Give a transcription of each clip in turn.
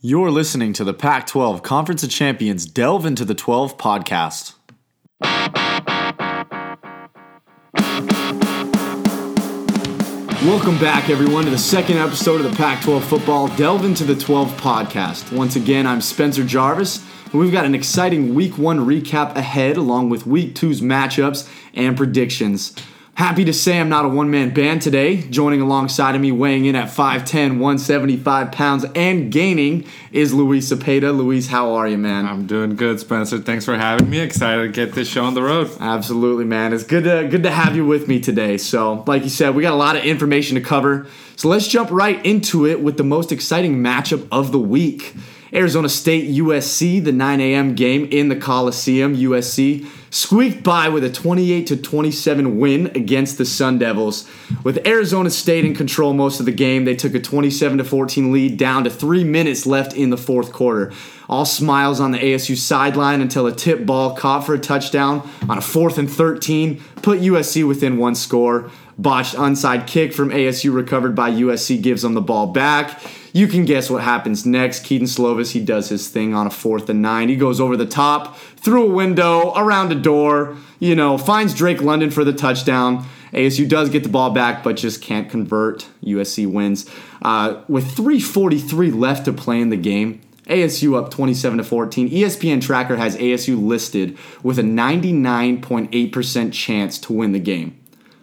You're listening to the Pac 12 Conference of Champions Delve into the 12 podcast. Welcome back, everyone, to the second episode of the Pac 12 Football Delve into the 12 podcast. Once again, I'm Spencer Jarvis, and we've got an exciting week one recap ahead, along with week two's matchups and predictions. Happy to say I'm not a one man band today. Joining alongside of me, weighing in at 5'10, 175 pounds, and gaining is Luis Cepeda. Luis, how are you, man? I'm doing good, Spencer. Thanks for having me. Excited to get this show on the road. Absolutely, man. It's good to good to have you with me today. So, like you said, we got a lot of information to cover. So let's jump right into it with the most exciting matchup of the week. Arizona State USC, the 9 a.m. game in the Coliseum. USC squeaked by with a 28 to 27 win against the Sun Devils. With Arizona State in control most of the game, they took a 27 to 14 lead down to 3 minutes left in the fourth quarter. All smiles on the ASU sideline until a tip ball caught for a touchdown on a 4th and 13 put USC within one score. Botched onside kick from ASU recovered by USC gives them the ball back. You can guess what happens next. Kedon Slovis, he does his thing on a fourth and nine. He goes over the top, through a window, around a door, you know, finds Drake London for the touchdown. ASU does get the ball back, but just can't convert. USC wins. Uh, with 3.43 left to play in the game, ASU up 27 to 14. ESPN Tracker has ASU listed with a 99.8% chance to win the game.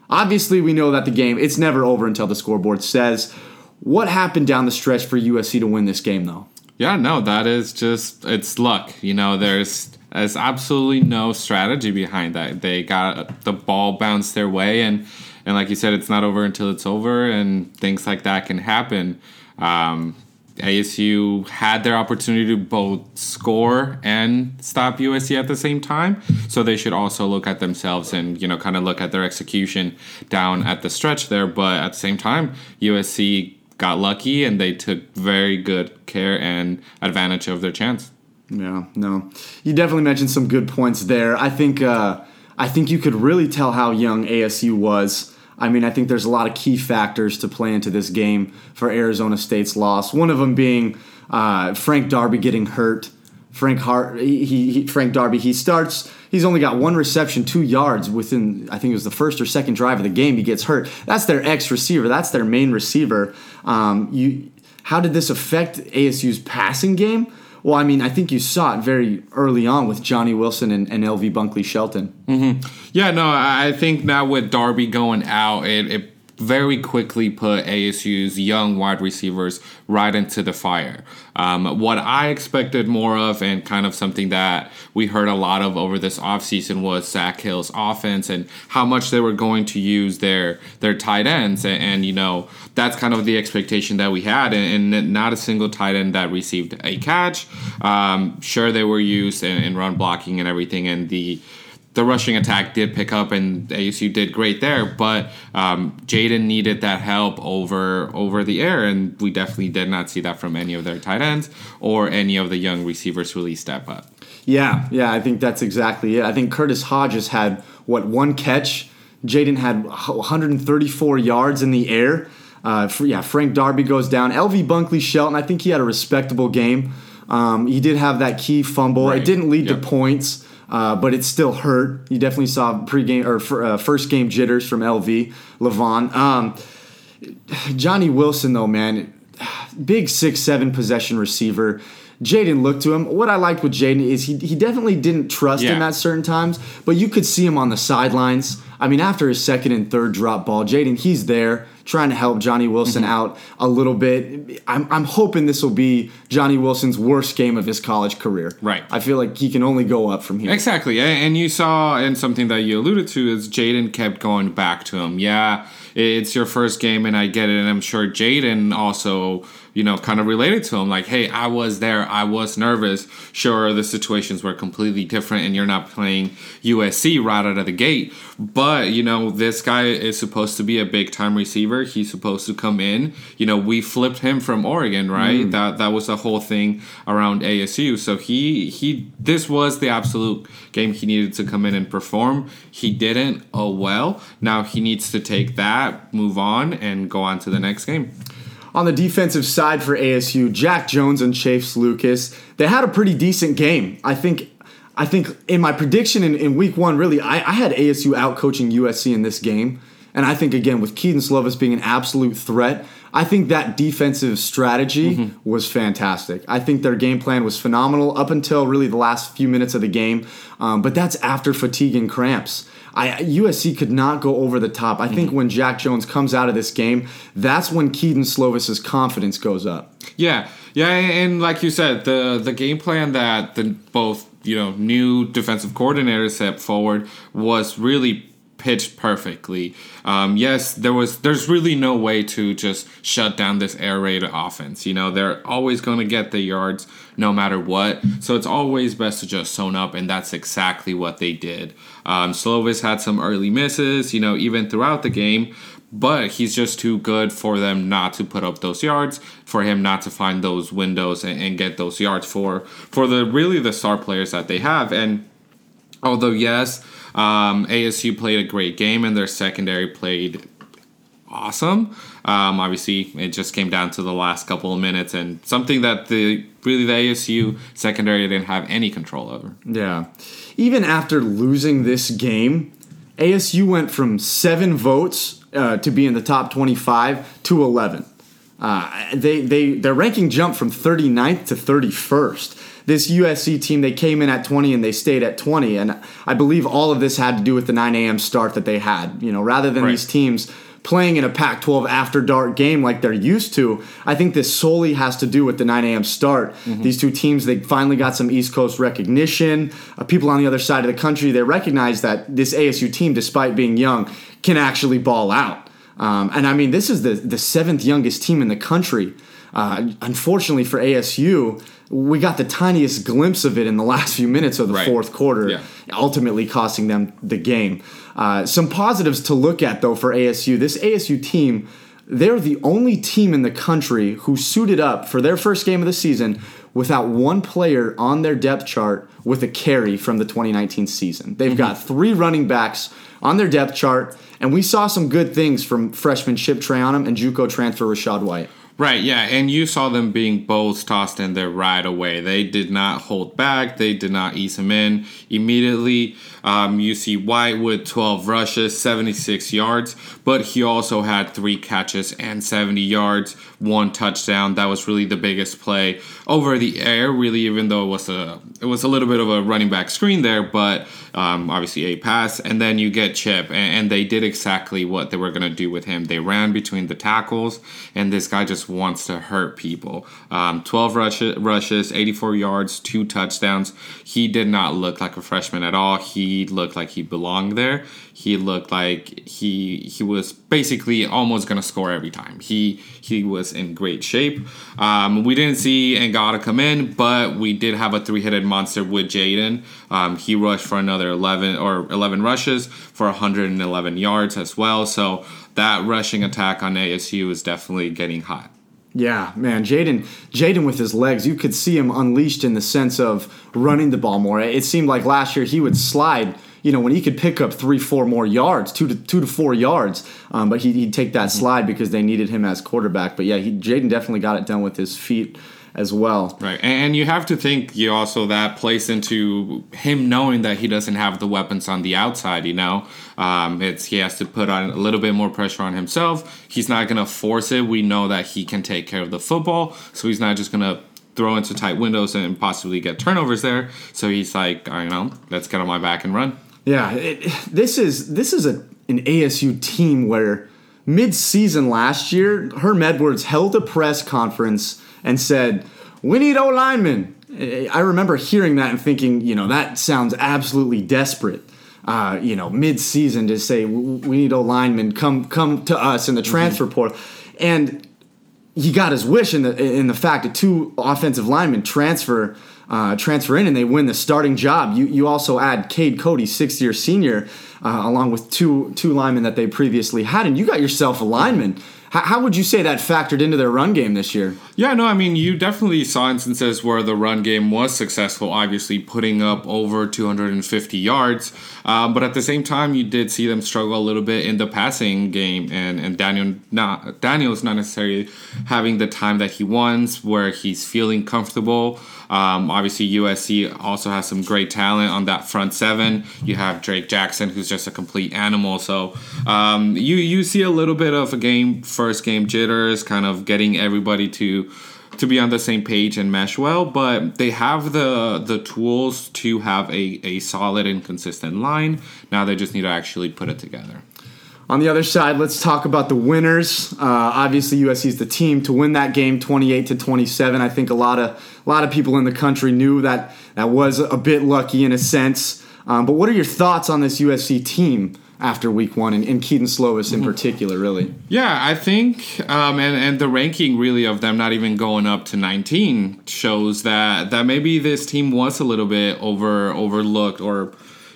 Obviously, we know that the game it's never over until the scoreboard says. What happened down the stretch for USC to win this game, though? Yeah, no, that is just it's luck. You know, there's there's absolutely no strategy behind that. They got the ball bounced their way, and and like you said, it's not over until it's over, and things like that can happen. Um, ASU had their opportunity to both score and stop USC at the same time. So they should also look at themselves and, you know, kind of look at their execution down at the stretch there. But at the same time, USC got lucky and they took very good care and advantage of their chance. Yeah, no. You definitely mentioned some good points there. I think uh, I think you could really tell how young ASU was I mean, I think there's a lot of key factors to play into this game for Arizona State's loss. One of them being uh, Frank Darby getting hurt. Frank Hart, he, he, Frank Darby, he starts. He's only got one reception, two yards within. I think it was the first or second drive of the game. He gets hurt. That's their ex receiver. That's their main receiver. Um, you, how did this affect ASU's passing game? Well, I mean, I think you saw it very early on with Johnny Wilson and, and LV Bunkley Shelton. Mm-hmm. Yeah, no, I think now with Darby going out, it, it very quickly put ASU's young wide receivers right into the fire. Um, what I expected more of, and kind of something that we heard a lot of over this offseason, was Zak Hill's offense and how much they were going to use their their tight ends. And, and you know, that's kind of the expectation that we had. And, and not a single tight end that received a catch. Um, sure, they were used in, in run blocking and everything, and the the rushing attack did pick up, and ASU did great there. But um, Jayden needed that help over over the air, and we definitely did not see that from any of their tight ends or any of the young receivers really step up. Yeah, yeah, I think that's exactly it. I think Curtis Hodges had what one catch. Jayden had 134 yards in the air. Uh, for, yeah, Frank Darby goes down. LV Bunkley Shelton, I think he had a respectable game. Um, he did have that key fumble. Right. It didn't lead yep. to points. Uh, but it still hurt. You definitely saw pregame or uh, first game jitters from LV Levon. Um, Johnny Wilson, though, man, big six seven possession receiver. Jayden looked to him. What I liked with Jayden is he, he definitely didn't trust yeah. him at certain times, but you could see him on the sidelines. I mean, after his second and third drop ball, Jayden, he's there trying to help Johnny Wilson mm-hmm. out a little bit. I'm, I'm hoping this will be Johnny Wilson's worst game of his college career. Right. I feel like he can only go up from here. Exactly. And you saw, and something that you alluded to is Jayden kept going back to him. Yeah, it's your first game, and I get it. And I'm sure Jayden also you know, kind of related to him. Like, hey, I was there. I was nervous. Sure, the situations were completely different and you're not playing USC right out of the gate. But, you know, this guy is supposed to be a big time receiver. He's supposed to come in. You know, we flipped him from Oregon, right? Mm. That that was the whole thing around ASU. So he he this was the absolute game he needed to come in and perform. He didn't. Oh well. Now he needs to take that, move on, and go on to the next game. On the defensive side for ASU, Jack Jones and Chase Lucas, they had a pretty decent game. I think I think in my prediction in, in week one, really, I, I had ASU out coaching USC in this game. And I think, again, with Kedon Slovis being an absolute threat, I think that defensive strategy mm-hmm. was fantastic. I think their game plan was phenomenal up until really the last few minutes of the game. Um, but that's after fatigue and cramps. I, USC could not go over the top. I mm-hmm. think when Jack Jones comes out of this game, that's when Kedon Slovis's confidence goes up. Yeah, yeah, and like you said, the the game plan that the both you know new defensive coordinators set forward was really pitched perfectly. Um, yes, there was. There's really no way to just shut down this air raid offense. You know, they're always going to get the yards no matter what. So it's always best to just zone up, and that's exactly what they did. Um, Slovis had some early misses. You know, even throughout the game. But he's just too good for them not to put up those yards, for him not to find those windows and, and get those yards for for the really the star players that they have. And although yes, um, ASU played a great game and their secondary played awesome. Um, obviously, it just came down to the last couple of minutes and something that the really the ASU secondary didn't have any control over. Yeah, even after losing this game, ASU went from seven votes uh, to be in the top twenty-five to eleven. Uh, they they their ranking jumped from 39th to 31st this USC team, they came in at 20 and they stayed at 20. And I believe all of this had to do with the 9 a.m. start that they had. You know, rather than right. these teams playing in a Pac 12 after dark game like they're used to, I think this solely has to do with the 9 a.m. start. Mm-hmm. These two teams, they finally got some East Coast recognition. Uh, people on the other side of the country, they recognize that this ASU team, despite being young, can actually ball out. Um, and I mean, this is the, the seventh youngest team in the country. Uh, unfortunately for ASU, we got the tiniest glimpse of it in the last few minutes of the right. fourth quarter, yeah. ultimately costing them the game. Uh, some positives to look at, though, for ASU. This ASU team, they're the only team in the country who suited up for their first game of the season without one player on their depth chart with a carry from the 2019 season. They've mm-hmm. got three running backs on their depth chart, and we saw some good things from freshman Chip Trayanum and JUCO transfer Rachaad White. Right, yeah, and you saw them being both tossed in there right away. They did not hold back. They did not ease him in immediately. Um, you see White with 12 rushes, 76 yards, but he also had three catches and 70 yards, one touchdown. That was really the biggest play over the air. Really, even though it was a it was a little bit of a running back screen there, but um, obviously a pass. And then you get Chip, and, and they did exactly what they were going to do with him. They ran between the tackles, and this guy just wants to hurt people. Um, 12 rushes, rushes, 84 yards, two touchdowns. He did not look like a freshman at all. He looked like he belonged there. He looked like he he was basically almost gonna score every time. He he was in great shape. Um, we didn't see Ngata come in, but we did have a three-headed monster with Jayden. Um, he rushed for another 11 or 11 rushes for 111 yards as well. So that rushing attack on ASU is definitely getting hot. Yeah, man, Jayden, Jayden with his legs, you could see him unleashed in the sense of running the ball more. It seemed like last year he would slide, you know, when he could pick up three, four more yards, two to two to four yards, um, but he, would take that mm-hmm. slide because they needed him as quarterback. But yeah, Jayden definitely got it done with his feet as well. Right, and you have to think you also that plays into him knowing that he doesn't have the weapons on the outside. You know, um, it's he has to put on a little bit more pressure on himself. He's not going to force it. We know that he can take care of the football, so he's not just going to throw into tight windows and possibly get turnovers there. So he's like, I know, let's get on my back and run. Yeah, it, this is this is a an ASU team where mid-season last year, Herm Edwards held a press conference and said, "We need O linemen." I remember hearing that and thinking, you know, that sounds absolutely desperate. Uh, you know, mid-season to say we need O linemen, come come to us in the mm-hmm. transfer mm-hmm. portal, and he got his wish in the in the fact that two offensive linemen transfer uh, transfer in and they win the starting job. You you also add Cade Cody, sixth year senior, uh, along with two two linemen that they previously had, and you got yourself a lineman How, would you say that factored into their run game this year? Yeah, no, I mean, you definitely saw instances where the run game was successful, obviously putting up over 250 yards. Um, but at the same time, you did see them struggle a little bit in the passing game, and, and Daniel not Daniel's not necessarily having the time that he wants, where he's feeling comfortable. Um, obviously, USC also has some great talent on that front seven. You have Drake Jackson, who's just a complete animal. So um, you you see a little bit of a game first game jitters, kind of getting everybody to to be on the same page and mesh well. But they have the the tools to have a, a solid and consistent line. Now they just need to actually put it together. On the other side, let's talk about the winners. Uh, obviously, USC is the team to win that game, 28 to 27. I think a lot of a lot of people in the country knew that that was a bit lucky in a sense. Um, but what are your thoughts on this USC team after Week One and, and Kedon Slovis in particular? Really? Yeah, I think, um, and and the ranking really of them not even going up to 19 shows that that maybe this team was a little bit over overlooked or,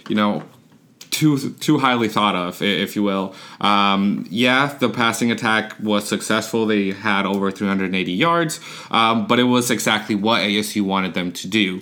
you know, too too highly thought of, if you will. Um, yeah, the passing attack was successful. They had over 380 yards, um, but it was exactly what ASU wanted them to do.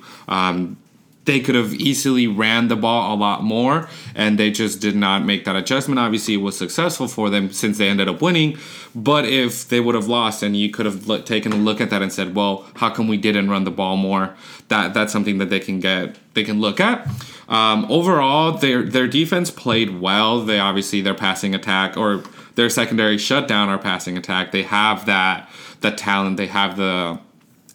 They could have easily ran the ball a lot more, and they just did not make that adjustment. Obviously, it was successful for them since they ended up winning. But if they would have lost, and you could have taken a look at that and said, "Well, how come we didn't run the ball more?" That that's something that they can get, they can look at. Um, overall, their their defense played well. They obviously their passing attack or their secondary shut down our passing attack. They have that the talent. They have the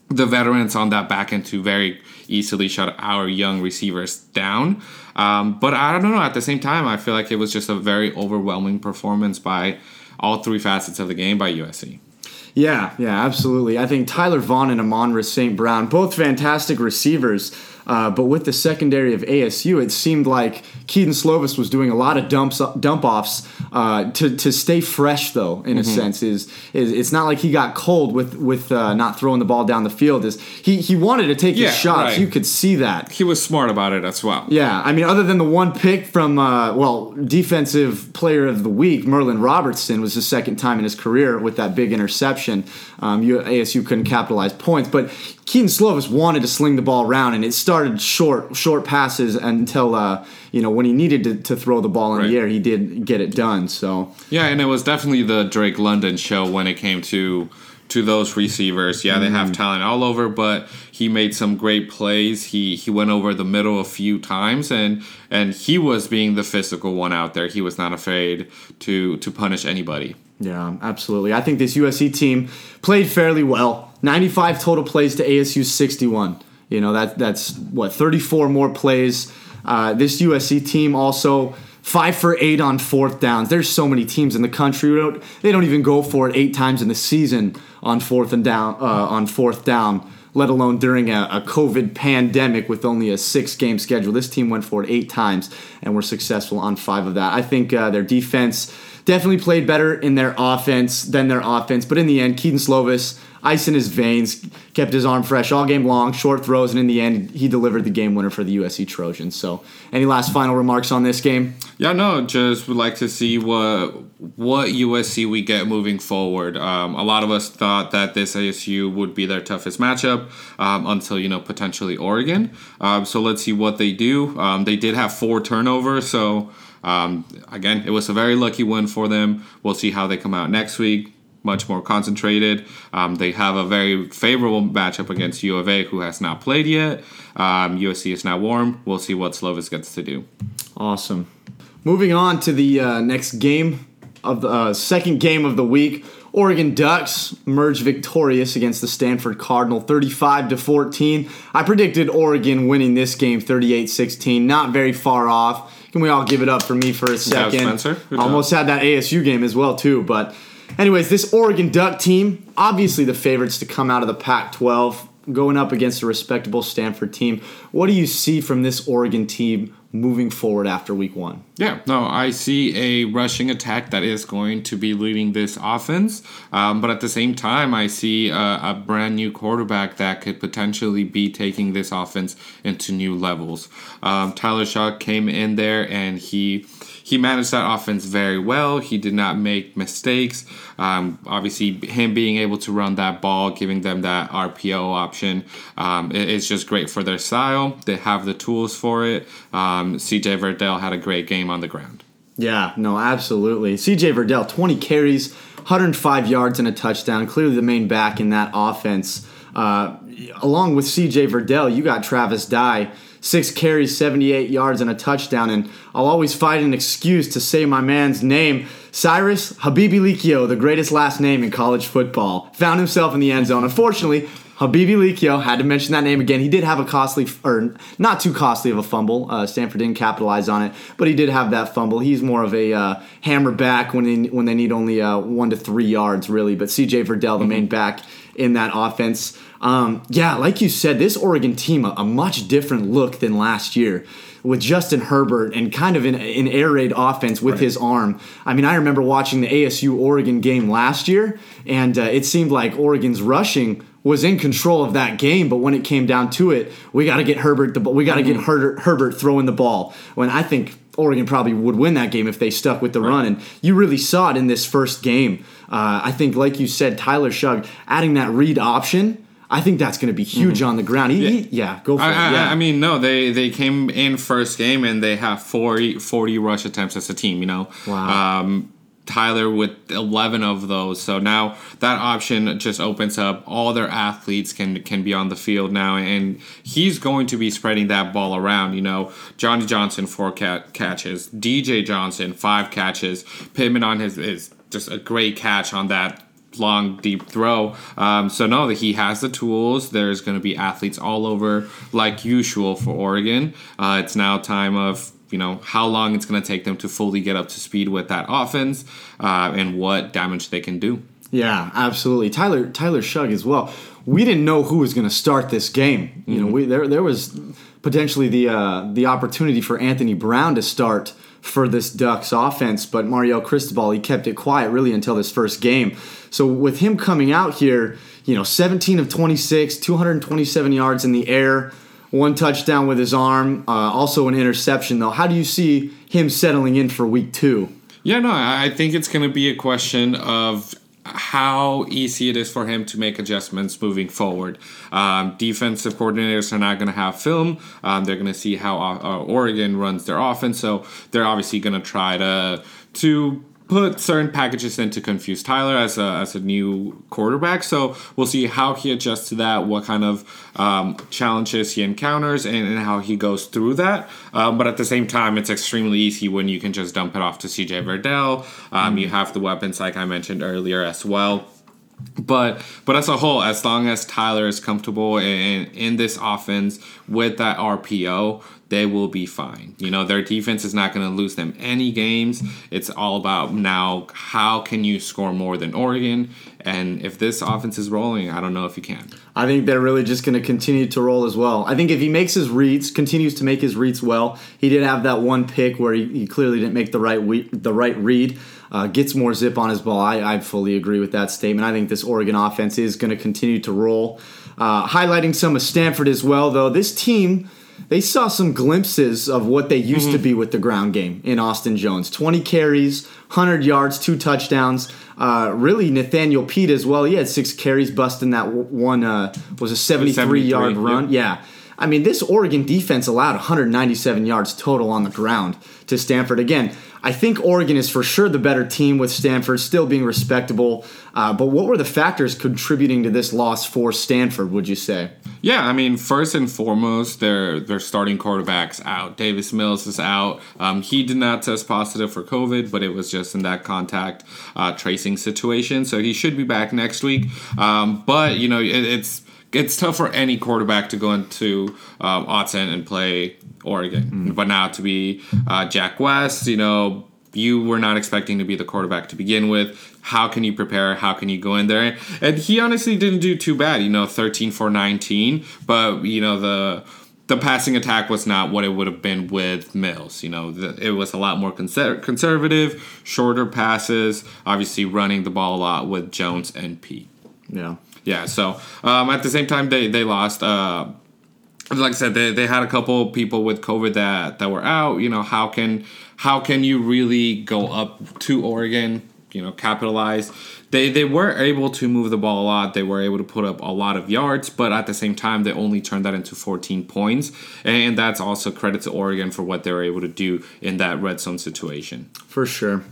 the veterans on that back end to very easily shut our young receivers down. Um, but I don't know. At the same time, I feel like it was just a very overwhelming performance by all three facets of the game by USC. Yeah, yeah, absolutely. I think Tyler Vaughn and Amon St. Brown, both fantastic receivers. Uh, but with the secondary of ASU, it seemed like Kedon Slovis was doing a lot of dumps, dump offs uh, to, to stay fresh, though. In mm-hmm. a sense, is, is it's not like he got cold with with uh, not throwing the ball down the field. Is he he wanted to take yeah, his shots? Right. You could see that he was smart about it as well. Yeah, I mean, other than the one pick from uh, well, defensive player of the week, Merlin Robertson was the second time in his career with that big interception. Um, ASU couldn't capitalize points, but Kedon Slovis wanted to sling the ball around, and it started short, short passes until uh, you know when he needed to, to throw the ball in right. the air, he did get it done. So yeah, and it was definitely the Drake London show when it came to to those receivers. Yeah, they have mm-hmm. talent all over, but he made some great plays. He he went over the middle a few times, and and he was being the physical one out there. He was not afraid to to punish anybody. Yeah, absolutely. I think this USC team played fairly well. 95 total plays to ASU 61. You know, that that's what 34 more plays. Uh, this USC team also five for eight on fourth downs. There's so many teams in the country who don't they don't even go for it eight times in the season on fourth and down uh, on fourth down. Let alone during a, a COVID pandemic with only a six game schedule. This team went for it eight times and were successful on five of that. I think uh, their defense definitely played better in their offense than their offense. But in the end, Kedon Slovis, ice in his veins, kept his arm fresh all game long, short throws, and in the end, he delivered the game winner for the USC Trojans. So, any last final remarks on this game? Yeah, no, just would like to see what what USC we get moving forward. Um, a lot of us thought that this ASU would be their toughest matchup um, until you know potentially Oregon. Um, so let's see what they do. Um, they did have four turnovers, so. Um, again, it was a very lucky win for them. We'll see how they come out next week. Much more concentrated. Um, they have a very favorable matchup against U of A, who has not played yet. Um, USC is now warm. We'll see what Slovis gets to do. Awesome. Moving on to the uh, next game of the uh, second game of the week. Oregon Ducks emerged victorious against the Stanford Cardinal 35 to 14. I predicted Oregon winning this game 38-16, not very far off. Can we all give it up for me for a second? Spencer. Almost had that ASU game as well too, but anyways, this Oregon Duck team, obviously the favorites to come out of the Pac-12, going up against a respectable Stanford team. What do you see from this Oregon team moving forward after week one? Yeah, no, I see a rushing attack that is going to be leading this offense. Um, but at the same time, I see a, a, brand new quarterback that could potentially be taking this offense into new levels. Um, Tyler Shough came in there and he he managed that offense very well. He did not make mistakes. Um, obviously, him being able to run that ball, giving them that RPO option, um, it, it's just great for their style. They have the tools for it. Um, CJ Verdell had a great game on the ground. Yeah, no, absolutely. CJ Verdell, 20 carries, 105 yards, and a touchdown. Clearly the main back in that offense. Uh, along with CJ Verdell, you got Travis Dye six carries, 78 yards, and a touchdown. And I'll always find an excuse to say my man's name. Cyrus Habibi Likio, the greatest last name in college football, found himself in the end zone. Unfortunately, Habibi Likio had to mention that name again. He did have a costly, or not too costly of a fumble. Uh, Stanford didn't capitalize on it, but he did have that fumble. He's more of a uh, hammer back when they, when they need only uh, one to three yards, really. But CJ Verdell, the mm-hmm. main back in that offense, um, yeah, like you said, this Oregon team, a, a, much different look than last year with Justin Herbert and kind of an, an air raid offense with right. his arm. I mean, I remember watching the ASU Oregon game last year, and uh, it seemed like Oregon's rushing was in control of that game, but when it came down to it, we got to get Herbert the we got to mm-hmm. get Herbert, Herbert throwing the ball. When I think Oregon probably would win that game if they stuck with the right. run, and you really saw it in this first game. Uh, I think, like you said, Tyler Shough adding that read option I think that's going to be huge mm-hmm. on the ground. He, yeah. He, yeah. go for I, it. Yeah. I, mean, no, they they came in first game and they have 40, 40 rush attempts as a team. You know, wow. Um, Tyler with 11 of those. So now that option just opens up. All their athletes can can be on the field now, and he's going to be spreading that ball around. You know, Johnny Johnson four cat- catches, DJ Johnson five catches, Pittman on his is just a great catch on that long deep throw. Um, so no, that he has the tools. There's going to be athletes all over like usual for Oregon. Uh, it's now time of you know how long it's going to take them to fully get up to speed with that offense uh, and what damage they can do. Yeah, absolutely. Tyler Tyler Shough as well. We didn't know who was going to start this game. You mm-hmm. know, we there there was potentially the uh, the opportunity for Anthony Brown to start for this Ducks offense, but Mario Cristobal he kept it quiet really until this first game. So with him coming out here, you know, 17 of 26, 227 yards in the air, one touchdown with his arm, uh, also an interception though. How do you see him settling in for week two? Yeah, no, I think it's going to be a question of how easy it is for him to make adjustments moving forward. Um, defensive coordinators are not going to have film. Um, they're going to see how uh, Oregon runs their offense, so they're obviously going to try to to put certain packages in to confuse Tyler as a, as a new quarterback. So we'll see how he adjusts to that, what kind of um, challenges he encounters, and, and, how he goes through that. Um, but at the same time, it's extremely easy when you can just dump it off to CJ Verdell. Um, mm You have the weapons, like I mentioned earlier, as well but but as a whole, as long as Tyler is comfortable in in this offense with that RPO, they will be fine. You know, their defense is not going to lose them any games. It's all about now how can you score more than Oregon? And if this offense is rolling, I don't know if you can. I think they're really just going to continue to roll as well. I think if he makes his reads, continues to make his reads well, he did have that one pick where he, he clearly didn't make the right we, the right read. Uh, gets more zip on his ball. I, I fully agree with that statement. I think this Oregon offense is going to continue to roll. Uh, highlighting some of Stanford as well, though. This team they saw some glimpses of what they used mm-hmm. to be with the ground game in Austin Jones. 20 carries, 100 yards, two touchdowns. Uh, really, Nathaniel Peat as well. He had six carries, busting that one uh, was a 73, 73 yard run. Yeah. yeah. I mean, this Oregon defense allowed 197 yards total on the ground to Stanford. Again, I think Oregon is for sure the better team with Stanford still being respectable. Uh, but what were the factors contributing to this loss for Stanford? Would you say? Yeah, I mean, first and foremost, their their starting quarterbacks out. Davis Mills is out. Um, he did not test positive for COVID, but it was just in that contact uh, tracing situation, so he should be back next week. Um, but you know, it, it's it's tough for any quarterback to go into um, Autzen and play Oregon. Mm. But now to be uh, Jack West, you know, you were not expecting to be the quarterback to begin with. How can you prepare? How can you go in there? And he honestly didn't do too bad, you know, 13 for 19. But, you know, the the passing attack was not what it would have been with Mills. You know, the, it was a lot more conser- conservative, shorter passes, obviously running the ball a lot with Jones and Peat. Yeah. Yeah, so um, at the same time, they, they lost. Uh, like I said, they, they had a couple people with COVID that, that were out. You know, how can how can you really go up to Oregon? You know, capitalize. They they were able to move the ball a lot. They were able to put up a lot of yards, but at the same time, they only turned that into 14 points, and that's also credit to Oregon for what they were able to do in that red zone situation. For sure.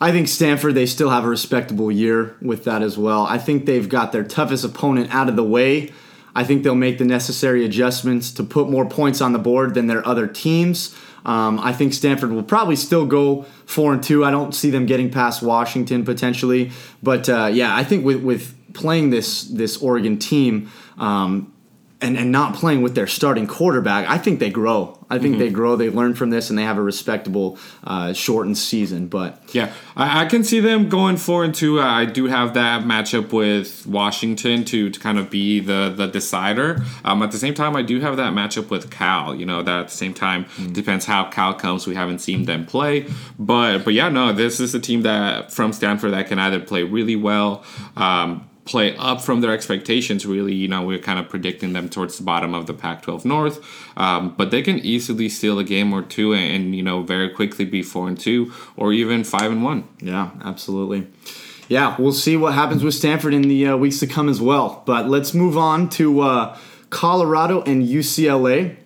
I think Stanford, they still have a respectable year with that as well. I think they've got their toughest opponent out of the way. I think they'll make the necessary adjustments to put more points on the board than their other teams. Um, I think Stanford will probably still go four and two. I don't see them getting past Washington potentially, but uh, yeah, I think with with playing this this Oregon team. Um, and, and not playing with their starting quarterback, I think they grow. I think mm-hmm. they grow. They learn from this, and they have a respectable uh, shortened season. But yeah, I, I, can see them going four and two. I do have that matchup with Washington to, to kind of be the the decider. Um, at the same time, I do have that matchup with Cal. You know, that at the same time mm-hmm. depends how Cal comes. We haven't seen them play, but but yeah, no, this is a team that from Stanford that can either play really well. Um, play up from their expectations. Really, you know, we're kind of predicting them towards the bottom of the Pac-12 North, um, but they can easily steal a game or two and, and you know very quickly be four and two or even five and one. Yeah, absolutely. Yeah, we'll see what happens with Stanford in the uh, weeks to come as well. But let's move on to uh, Colorado and UCLA.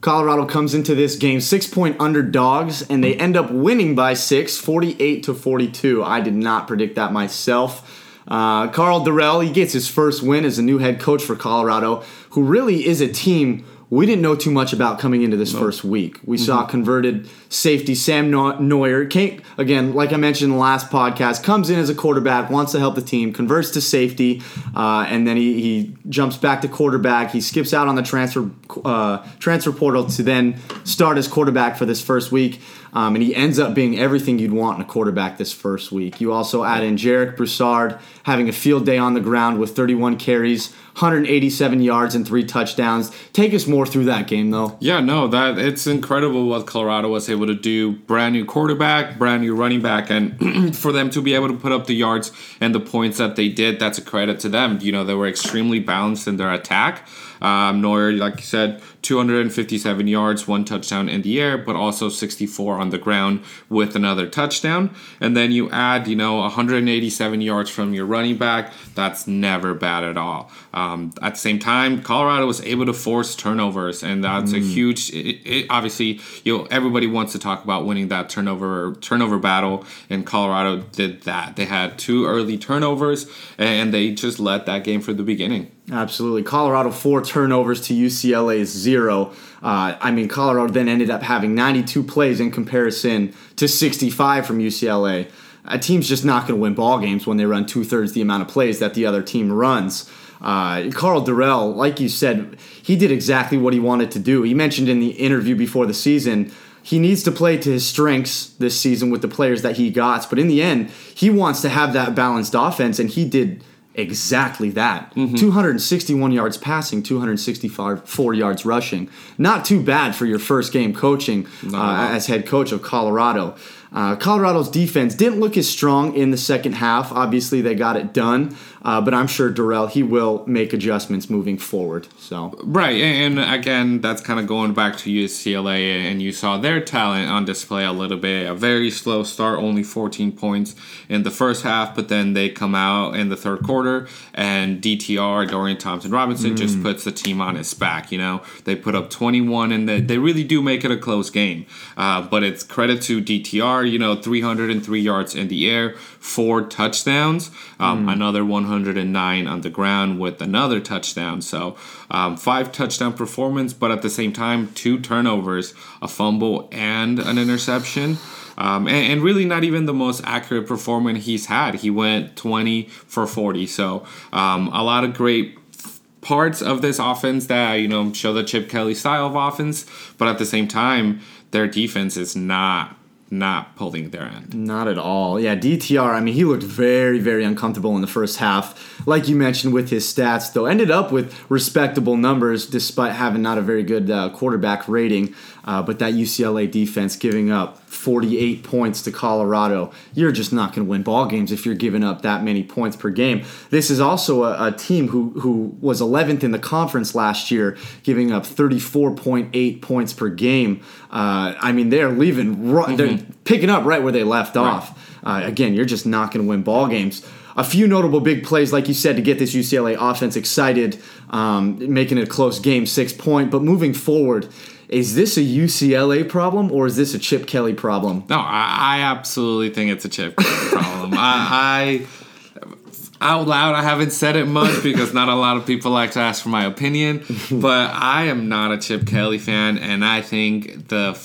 Colorado comes into this game six point underdogs, and they end up winning by six, 48 to 42. I did not predict that myself. Uh, Karl Dorrell, he gets his first win as a new head coach for Colorado, who really is a team we didn't know too much about coming into this first week. We mm-hmm. saw converted safety Sam Noyer. Came, again, like I mentioned in the last podcast, comes in as a quarterback, wants to help the team, converts to safety, uh, and then he, he jumps back to quarterback. He skips out on the transfer uh, transfer portal to then start as quarterback for this first week. Um, and he ends up being everything you'd want in a quarterback this first week. You also add in Jarek Broussard having a field day on the ground with 31 carries, 187 yards, and three touchdowns. Take us more through that game, though. Yeah, no, that it's incredible what Colorado was able to do. Brand new quarterback, brand new running back, and for them to be able to put up the yards and the points that they did, that's a credit to them. You know, they were extremely balanced in their attack. Um, Noyer, like you said, 257 yards, one touchdown in the air, but also 64 on the ground with another touchdown. And then you add, you know, 187 yards from your running back. That's never bad at all. Um, at the same time, Colorado was able to force turnovers, and that's mm. a huge. It, it, obviously, you know, everybody wants to talk about winning that turnover turnover battle, and Colorado did that. They had two early turnovers, and they just led that game from the beginning. Absolutely. Colorado four turnovers to UCLA's zero. Uh, I mean, Colorado then ended up having 92 plays in comparison to 65 from UCLA. A team's just not going to win ball games when they run two thirds the amount of plays that the other team runs. Uh, Karl Dorrell, like you said, he did exactly what he wanted to do. He mentioned in the interview before the season he needs to play to his strengths this season with the players that he got. But in the end, he wants to have that balanced offense, and he did exactly that. Mm-hmm. 261 yards passing, 264 yards rushing. Not too bad for your first game coaching uh, as head coach of Colorado. Uh, Colorado's defense didn't look as strong in the second half. Obviously, they got it done, uh, but I'm sure Dorrell he will make adjustments moving forward. So right, and again, that's kind of going back to UCLA, and you saw their talent on display a little bit. A very slow start, only 14 points in the first half, but then they come out in the third quarter, and DTR Dorian Thompson Robinson mm. just puts the team on his back. You know, they put up 21, and they, they really do make it a close game. Uh, but it's credit to DTR you know, 303 yards in the air, four touchdowns, um, mm. another 109 on the ground with another touchdown. So, um, five touchdown performance, but at the same time, two turnovers, a fumble, and an interception. Um, and, and, really not even the most accurate performance he's had. He went 20 for 40. So um, a lot of great parts of this offense that you know show the Chip Kelly style of offense, but at the same time, their defense is not not pulling their end. Not at all. Yeah, DTR, I mean, he looked very, very uncomfortable in the first half. Like you mentioned with his stats, though, ended up with respectable numbers despite having not a very good uh, quarterback rating. Uh, but that UCLA defense giving up 48 points to Colorado, you're just not going to win ball games if you're giving up that many points per game. This is also a, a team who, who was 11th in the conference last year, giving up 34.8 points per game. Uh, I mean, they're leaving, mm-hmm. they're picking up right where they left right. off. Uh, again, you're just not going to win ball games. A few notable big plays, like you said, to get this UCLA offense excited, um, making it a close game, six point. But moving forward, is this a UCLA problem or is this a Chip Kelly problem? No, I, I absolutely think it's a Chip Kelly problem. I, I out loud, I haven't said it much because not a lot of people like to ask for my opinion. but I am not a Chip Kelly fan, and I think the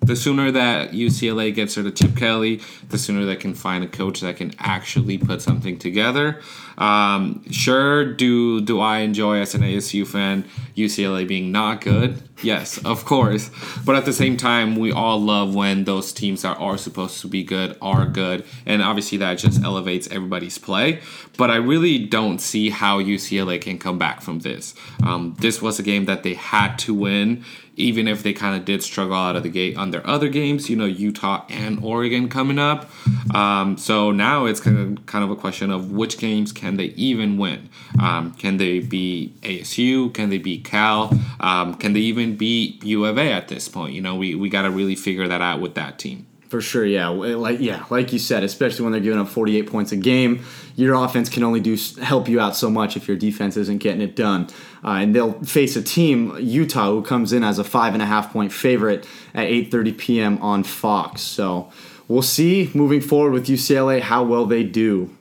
the sooner that UCLA gets rid of Chip Kelly, the sooner they can find a coach that can actually put something together. Um, sure, do do I enjoy as an ASU fan UCLA being not good? Yes, of course. But at the same time, we all love when those teams that are supposed to be good are good, and obviously that just elevates everybody's play. But I really don't see how UCLA can come back from this. Um, this was a game that they had to win even if they kind of did struggle out of the gate on their other games, you know, Utah and Oregon coming up. Um, so now it's kind of kind of a question of which games can they even win? Um, can they be ASU? Can they beat Cal? Um, can they even beat U of A at this point? You know, we, we got to really figure that out with that team. For sure, yeah. Like yeah, like you said, especially when they're giving up 48 points a game, your offense can only do help you out so much if your defense isn't getting it done. Uh, and they'll face a team, Utah, who comes in as a five and a half point favorite at 8:30 p.m. on Fox. So we'll see moving forward with UCLA how well they do.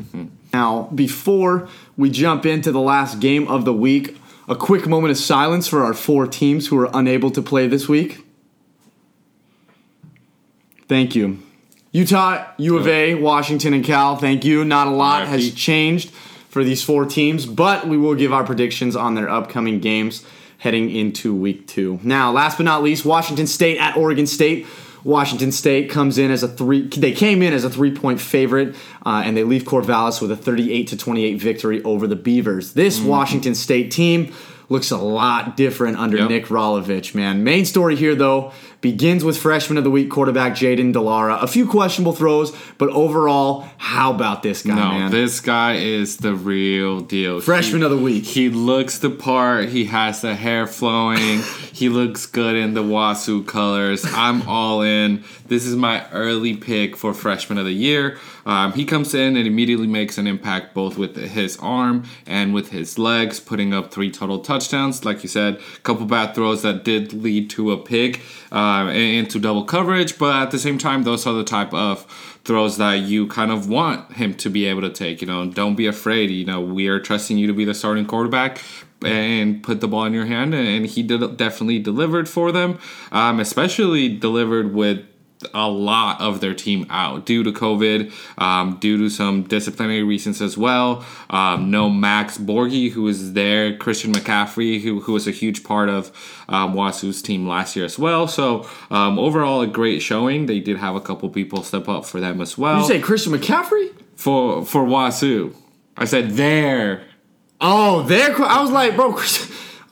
Mm-hmm. Now, before we jump into the last game of the week, a quick moment of silence for our four teams who are unable to play this week. Thank you. Utah, U of A, Washington, and Cal. Thank you. Not a lot has changed for these four teams, but we will give our predictions on their upcoming games heading into week two. Now, last but not least, Washington State at Oregon State. Washington State comes in as a three. They came in as a three-point favorite, uh, and they leave Corvallis with a 38 to 28 victory over the Beavers. This mm-hmm. Washington State team looks a lot different under yep. Nick Rolovich, man. Main story here, though, begins with freshman of the week quarterback Jayden de Laura. A few questionable throws, but overall, how about this guy, no, man? This guy is the real deal. Freshman he, of the week. He looks the part. He has the hair flowing. he looks good in the Wazoo colors. I'm all in. This is my early pick for freshman of the year. Um, he comes in and immediately makes an impact both with his arm and with his legs, putting up three total touchdowns. Like you said, a couple bad throws that did lead to a pick uh, into double coverage, but at the same time, those are the type of throws that you kind of want him to be able to take. You know, don't be afraid. You know, we are trusting you to be the starting quarterback and put the ball in your hand, and he did definitely delivered for them, um, especially delivered with a lot of their team out due to COVID, um, due to some disciplinary reasons as well. Um, no Max Borghi, who was there, Christian McCaffrey, who, who was a huge part of um, Wazoo's team last year as well. So um, overall, a great showing. They did have a couple people step up for them as well. You say Christian McCaffrey for for Wasu? I said there. Oh, there. I was like, bro.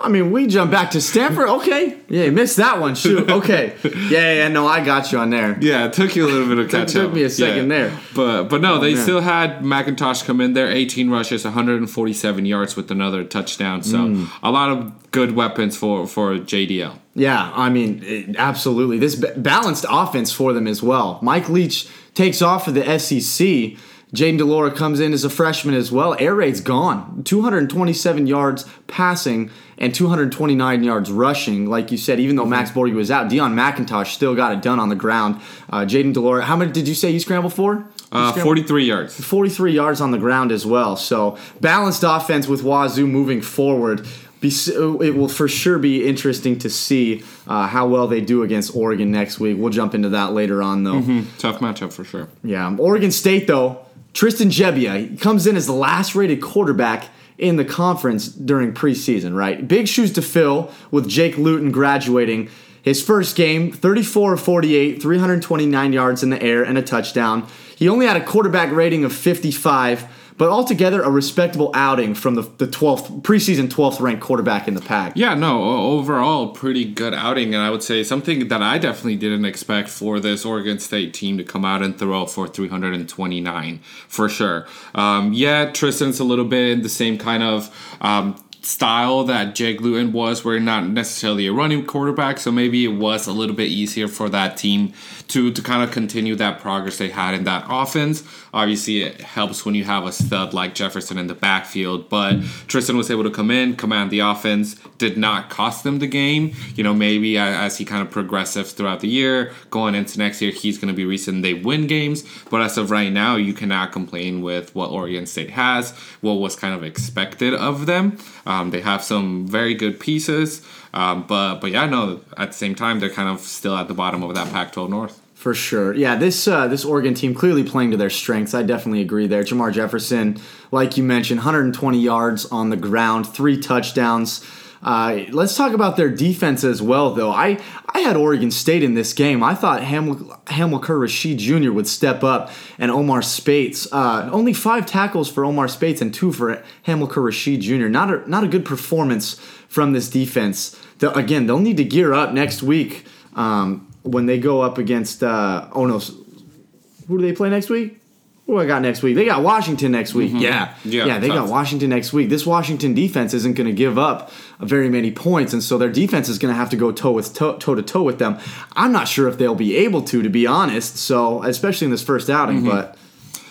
I mean, we jump back to Stanford. Okay, yeah, you missed that one. Shoot. Okay, yeah, yeah, no, I got you on there. Yeah, it took you a little bit of catch took, up. Took me a second yeah. there, but but no, they oh, still had McIntosh come in there, 18 rushes, 147 yards with another touchdown. So mm. a lot of good weapons for for JDL. Yeah, I mean, it, absolutely. This balanced offense for them as well. Mike Leach takes off for the SEC Jayden de Laura comes in as a freshman as well. Air raid's gone. 227 yards passing and 229 yards rushing. Like you said, even though Max Borghi was out, Deon McIntosh still got it done on the ground. Uh, Jayden de Laura, how many did you say you scrambled for? Uh, 43 yards. 43 yards on the ground as well. So balanced offense with Wazoo moving forward. it will for sure be interesting to see uh, how well they do against Oregon next week. We'll jump into that later on, though. Mm-hmm. Tough matchup for sure. Yeah. Oregon State, though, Tristan Gebbia comes in as the last rated quarterback in the conference during preseason, right? Big shoes to fill with Jake Luton graduating. His first game, 34 of 48, 329 yards in the air, and a touchdown. He only had a quarterback rating of 55 but altogether a respectable outing from the, the 12th preseason 12th ranked quarterback in the Pac. Yeah, no, overall pretty good outing, and I would say something that I definitely didn't expect for this Oregon State team to come out and throw for 329 for sure. Um, yeah, Tristan's a little bit in the same kind of. Um, style that Jake Luton was, where not necessarily a running quarterback, so maybe it was a little bit easier for that team to to kind of continue that progress they had in that offense. Obviously, it helps when you have a stud like Jefferson in the backfield, but Tristan was able to come in, command the offense, did not cost them the game. You know, maybe as he kind of progresses throughout the year, going into next year, he's going to be reason they win games. But as of right now, you cannot complain with what Oregon State has, what was kind of expected of them. Um, they have some very good pieces, um, but but yeah, no. At the same time, they're kind of still at the bottom of that Pac-12 North. For sure. Yeah, this uh, this Oregon team clearly playing to their strengths. I definitely agree there. Jermar Jefferson, like you mentioned, 120 yards on the ground, three touchdowns. Uh, let's talk about their defense as well, though. I, I had Oregon State in this game. I thought Hamil- Hamilcar Rashed Jr. would step up and Omar Speights. Uh, only five tackles for Omar Speights and two for Hamilcar Rashed Jr. Not a, not a good performance from this defense. The, again, they'll need to gear up next week. Um, when they go up against uh, oh no, who do they play next week? Who I got next week? They got Washington next week. Mm-hmm. Yeah, yeah, yeah. They tough. got Washington next week. This Washington defense isn't going to give up very many points, and so their defense is going to have to go toe with toe, toe to toe with them. I'm not sure if they'll be able to, to be honest. So especially in this first outing, mm-hmm. but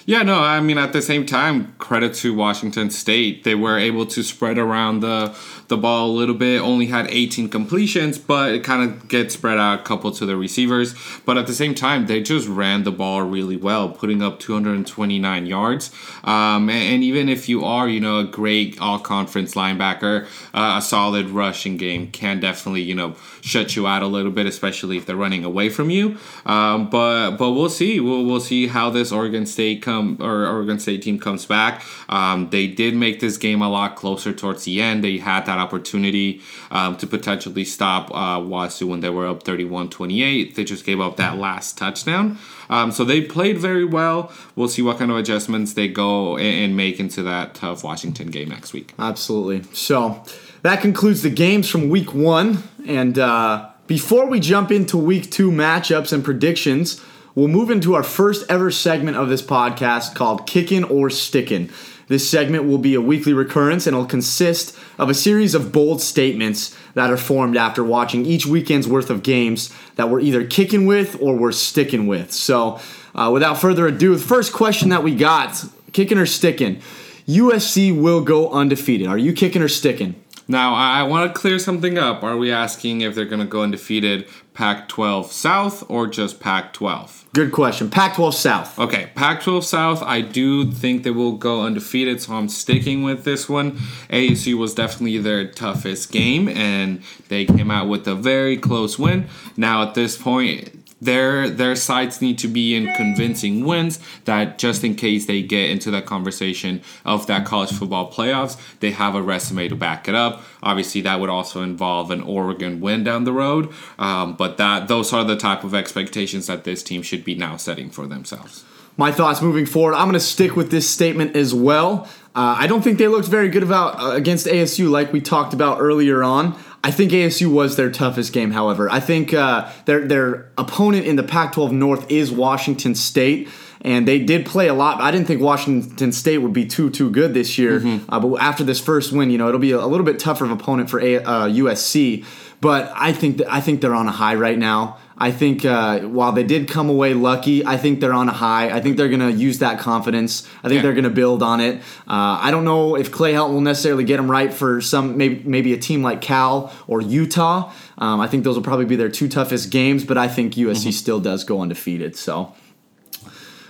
yeah, no, I mean at the same time, credit to Washington State. They were able to spread around the the ball a little bit, only had 18 completions, but it kind of gets spread out a couple to the receivers. But at the same time, they just ran the ball really well, putting up 229 yards. Um, and, and, even if you are, you know, a great all conference linebacker, uh, a solid rushing game can definitely, you know, shut you out a little bit, especially if they're running away from you. Um, but but we'll see. We'll, we'll see how this Oregon State come or Oregon State team comes back. Um, they did make this game a lot closer towards the end. They had that opportunity um, to potentially stop uh, Wazoo when they were up 31-28. They just gave up that last touchdown. Um, so they played very well. We'll see what kind of adjustments they go and make into that tough Washington game next week. Absolutely. So that concludes the games from week one. And uh, before we jump into week two matchups and predictions, we'll move into our first ever segment of this podcast called Kickin' or Stickin'. This segment will be a weekly recurrence and it'll consist of a series of bold statements that are formed after watching each weekend's worth of games that we're either kicking with or we're sticking with. So, uh, without further ado, the first question that we got kicking or sticking? USC will go undefeated. Are you kicking or sticking? Now, I want to clear something up. Are we asking if they're going to go undefeated Pac 12 South or just Pac 12? Good question. Pac 12 South. Okay, Pac 12 South, I do think they will go undefeated, so I'm sticking with this one. ASU was definitely their toughest game, and they came out with a very close win. Now, at this point, their their sides need to be in convincing wins that just in case they get into that conversation of that college football playoffs, they have a resume to back it up. Obviously, that would also involve an Oregon win down the road, um, but that those are the type of expectations that this team should be now setting for themselves. My thoughts moving forward. I'm going to stick with this statement as well. Uh, I don't think they looked very good about uh, against ASU, like we talked about earlier on. I think ASU was their toughest game. However, I think uh, their their opponent in the Pac-12 North is Washington State, and they did play a lot. I didn't think Washington State would be too too good this year, mm-hmm. uh, but after this first win, you know, it'll be a, a little bit tougher of opponent for a, uh, USC. But I think that I think they're on a high right now. I think uh, while they did come away lucky, I think they're on a high. I think they're going to use that confidence. I think yeah. they're going to build on it. Uh, I don't know if Clay Helton will necessarily get them right for some maybe maybe a team like Cal or Utah. Um, I think those will probably be their two toughest games, but I think USC mm-hmm. still does go undefeated. So,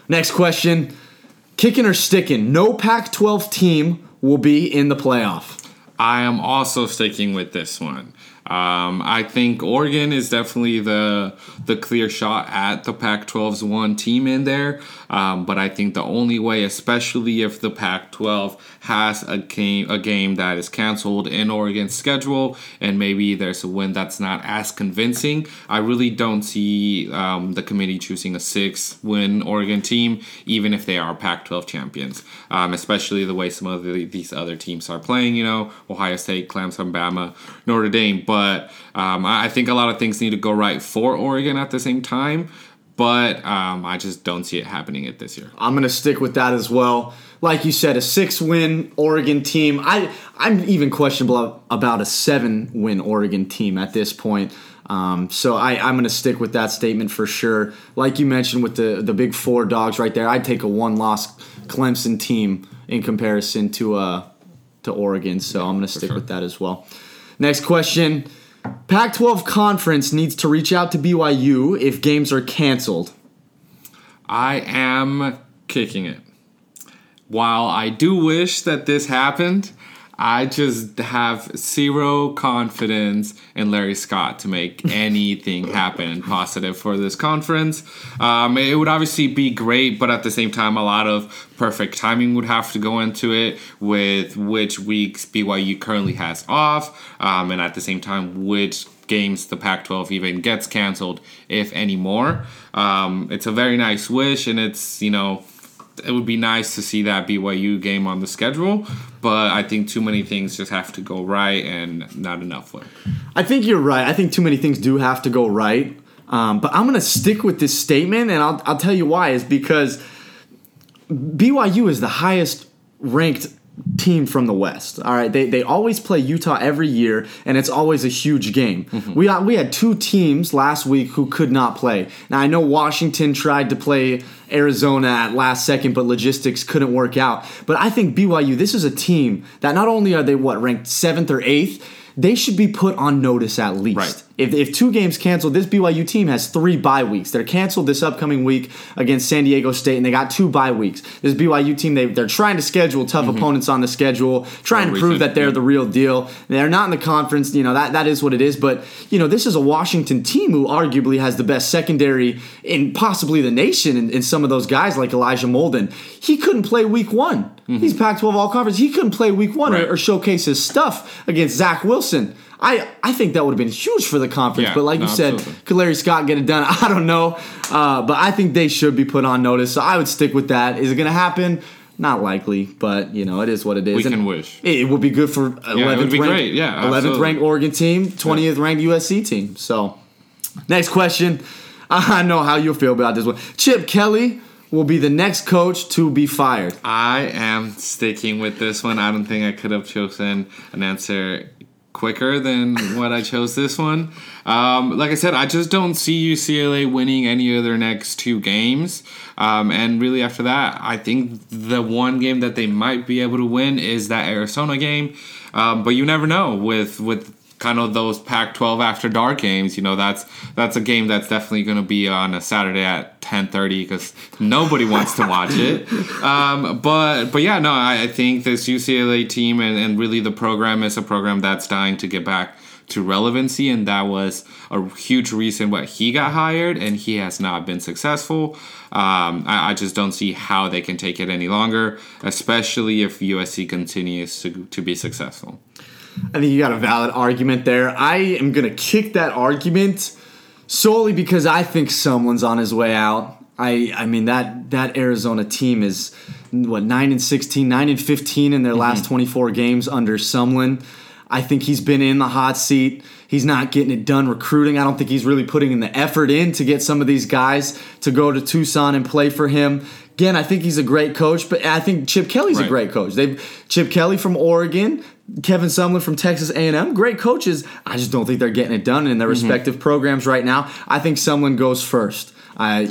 next question: Kicking or sticking? No Pac-12 team will be in the playoff. I am also sticking with this one. Um, I think Oregon is definitely the the clear shot at the Pac-12's one team in there. Um, but I think the only way, especially if the Pac-12 has a game a game that is canceled in Oregon's schedule, and maybe there's a win that's not as convincing, I really don't see um, the committee choosing a six-win Oregon team, even if they are Pac-12 champions. Um, especially the way some of the, these other teams are playing. You know, Ohio State, Clemson, Bama, Notre Dame, but but um, I think a lot of things need to go right for Oregon at the same time. But um, I just don't see it happening it this year. I'm gonna stick with that as well. Like you said, a six-win Oregon team. I I'm even questionable about a seven-win Oregon team at this point. Um, so I, I'm going to stick with that statement for sure. Like you mentioned with the the big four dogs right there, I'd take a one-loss Clemson team in comparison to uh to Oregon. So yeah, I'm going to stick sure. with that as well. Next question. Pac 12 conference needs to reach out to BYU if games are canceled. I am kicking it. While I do wish that this happened, I just have zero confidence in Larry Scott to make anything happen positive for this conference. Um, it would obviously be great, but at the same time, a lot of perfect timing would have to go into it with which weeks BYU currently has off, um, and at the same time, which games the Pac 12 even gets canceled, if any more. Um, it's a very nice wish, and it's, you know, it would be nice to see that BYU game on the schedule, but I think too many things just have to go right and not enough will. I think you're right. I think too many things do have to go right. Um, but I'm going to stick with this statement, and I'll, I'll tell you why. Is because BYU is the highest ranked team from the West. All right, they, they always play Utah every year, and it's always a huge game. Mm-hmm. We we had two teams last week who could not play. Now I know Washington tried to play Arizona at last second, but logistics couldn't work out. But I think BYU, this is a team that not only are they what ranked seventh or eighth, they should be put on notice at least. Right. If, if two games canceled, this BYU team has three bye weeks. They're canceled this upcoming week against San Diego State, and they got two bye weeks. This BYU team, they, they're trying to schedule tough mm-hmm. opponents on the schedule, trying to prove that they're the real deal. They're not in the conference, you know, that, that is what it is. But, you know, this is a Washington team who arguably has the best secondary in possibly the nation in, in some of those guys like Elijah Molden. He couldn't play week one. Mm-hmm. He's Pac 12 all conference. He couldn't play week one right. or, or showcase his stuff against Zach Wilson. I, I think that would have been huge for the conference. Yeah, but like no, you said, absolutely. could Larry Scott get it done? I don't know. Uh, but I think they should be put on notice. So I would stick with that. Is it going to happen? Not likely, but you know it is what it is. We and can wish it, would be good for 11th yeah, ranked, yeah, 11th ranked Oregon team, 20th yeah. ranked USC team. So, next question. I know how you'll feel about this one. Chip Kelly will be the next coach to be fired. I am sticking with this one. I don't think I could have chosen an answer quicker than what I chose this one. Um, like I said, I just don't see UCLA winning any of their next two games. Um, and really, after that, I think the one game that they might be able to win is that Arizona game. Um, but you never know with with kind of those Pac-12 after dark games. You know, that's that's a game that's definitely going to be on a Saturday at 10:30 because nobody wants to watch it. Um, but but yeah, no, I, I think this UCLA team and, and really the program is a program that's dying to get back to relevancy, and that was a huge reason why he got hired, and he has not been successful. Um, I, I, just don't see how they can take it any longer, especially if USC continues to, to be successful. I think you got a valid argument there. I am going to kick that argument solely because I think someone's on his way out. I I mean that that Arizona team is what 9 and 16, 9 and 15 in their mm-hmm. last 24 games under Sumlin. I think he's been in the hot seat. He's not getting it done recruiting. I don't think he's really putting in the effort in to get some of these guys to go to Tucson and play for him. Again, I think he's a great coach, but I think Chip Kelly's right. a great coach. They've Chip Kelly from Oregon, Kevin Sumlin from Texas A&M, great coaches. I just don't think they're getting it done in their mm-hmm. respective programs right now. I think Sumlin goes first. Uh,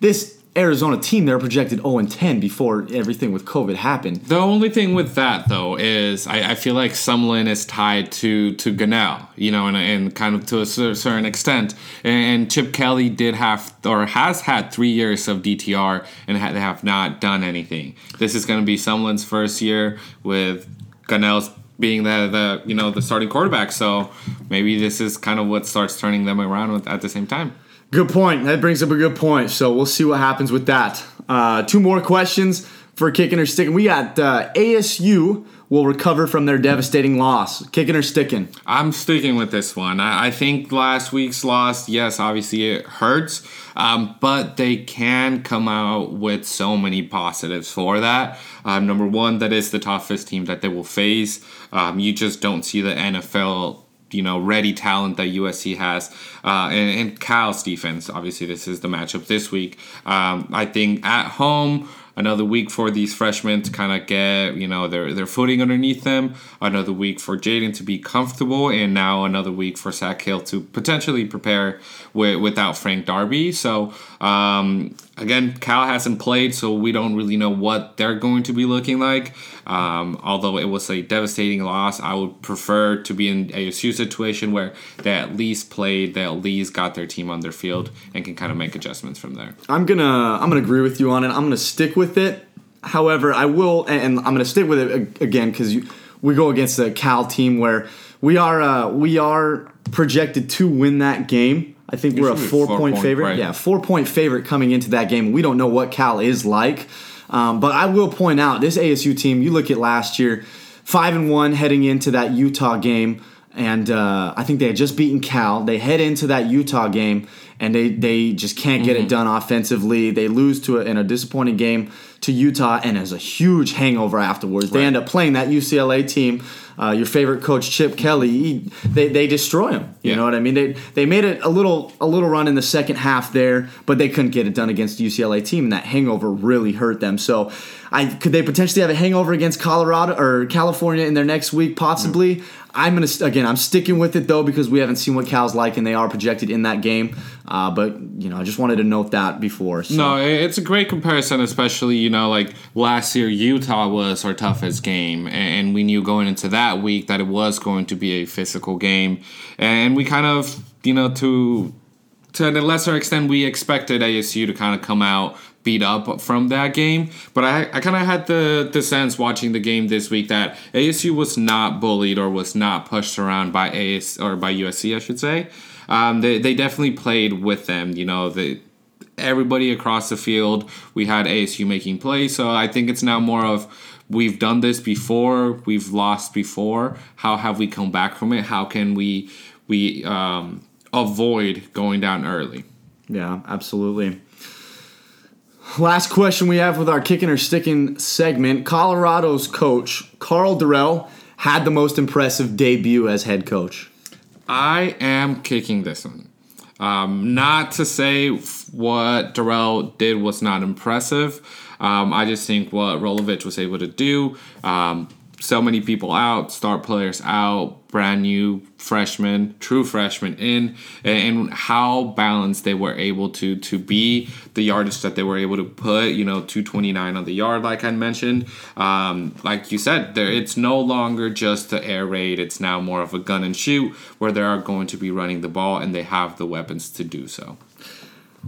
this Arizona team, they're projected 0 and 10 before everything with COVID happened. The only thing with that though is I, I feel like Sumlin is tied to to Gunnell, you know, and, and kind of to a certain extent. And, Chip Kelly did have or has had three years of DTR and ha- they have not done anything. This is going to be Sumlin's first year with Gunnell's being the the you know the starting quarterback. So maybe this is kind of what starts turning them around with, at the same time. Good point. That brings up a good point. So we'll see what happens with that. Uh, two more questions for kicking or sticking. We got uh, ASU will recover from their devastating loss. Kicking or sticking? I'm sticking with this one. I, I think last week's loss, yes, obviously it hurts, um, but they can come out with so many positives for that. Um, number one, that is the toughest team that they will face. Um, you just don't see the NFL you know ready talent that USC has, uh, and, and Cal's defense. Obviously, this is the matchup this week. Um, I think at home another week for these freshmen to kind of get you know their their footing underneath them. Another week for Jayden to be comfortable, and now another week for Zak Hill to potentially prepare with, without Frank Darby. So um, again, Cal hasn't played, so we don't really know what they're going to be looking like. Um, although it was a devastating loss, I would prefer to be in a ASU situation where they at least played, they at least got their team on their field, and can kind of make adjustments from there. I'm gonna I'm gonna agree with you on it. I'm gonna stick with it. However, I will, and I'm gonna stick with it again because we go against the Cal team where we are uh, we are projected to win that game. I think we're a four, four point, point, favorite. Right. Yeah, four point favorite coming into that game. We don't know what Cal is like. Um, but I will point out this ASU team. You look at last year, five and one heading into that Utah game, and uh, I think they had just beaten Cal. They head into that Utah game and they they just can't get mm-hmm. it done offensively. They lose to a, in a disappointing game to Utah, and as a huge hangover afterwards. Right. They end up playing that UCLA team uh, your favorite coach Chip Kelly, he, they, they destroy him. You yeah. know what I mean? They they made it a little a little run in the second half there, but they couldn't get it done against the UCLA team, and that hangover really hurt them. So, I could they potentially have a hangover against Colorado or California in their next week, possibly. Mm. I'm gonna again. I'm sticking with it though because we haven't seen what Cal's like, and they are projected in that game. Uh, but you know, I just wanted to note that before. So. No, it's a great comparison, especially you know, like last year Utah was our toughest game, and we knew going into that week that it was going to be a physical game, and we kind of you know to to a lesser extent we expected ASU to kind of come out beat up from that game. But I, I kind of had the, the sense watching the game this week that ASU was not bullied or was not pushed around by AS or by USC, I should say. Um, they, they definitely played with them. You know, the, everybody across the field, we had ASU making plays. So I think it's now more of we've done this before, we've lost before. How have we come back from it? How can we we um, avoid going down early? Yeah, absolutely. Last question we have with our kicking or sticking segment. Colorado's coach, Karl Dorrell, had the most impressive debut as head coach. I am kicking this one. Um, not to say what Dorrell did was not impressive. Um, I just think what Rolovich was able to do, um, so many people out, start players out, brand new freshmen, true freshmen in, and how balanced they were able to to be the yardage that they were able to put. You know, two twenty nine on the yard, like I mentioned. Um, like you said, there it's no longer just the air raid. It's now more of a gun and shoot where they are going to be running the ball and they have the weapons to do so.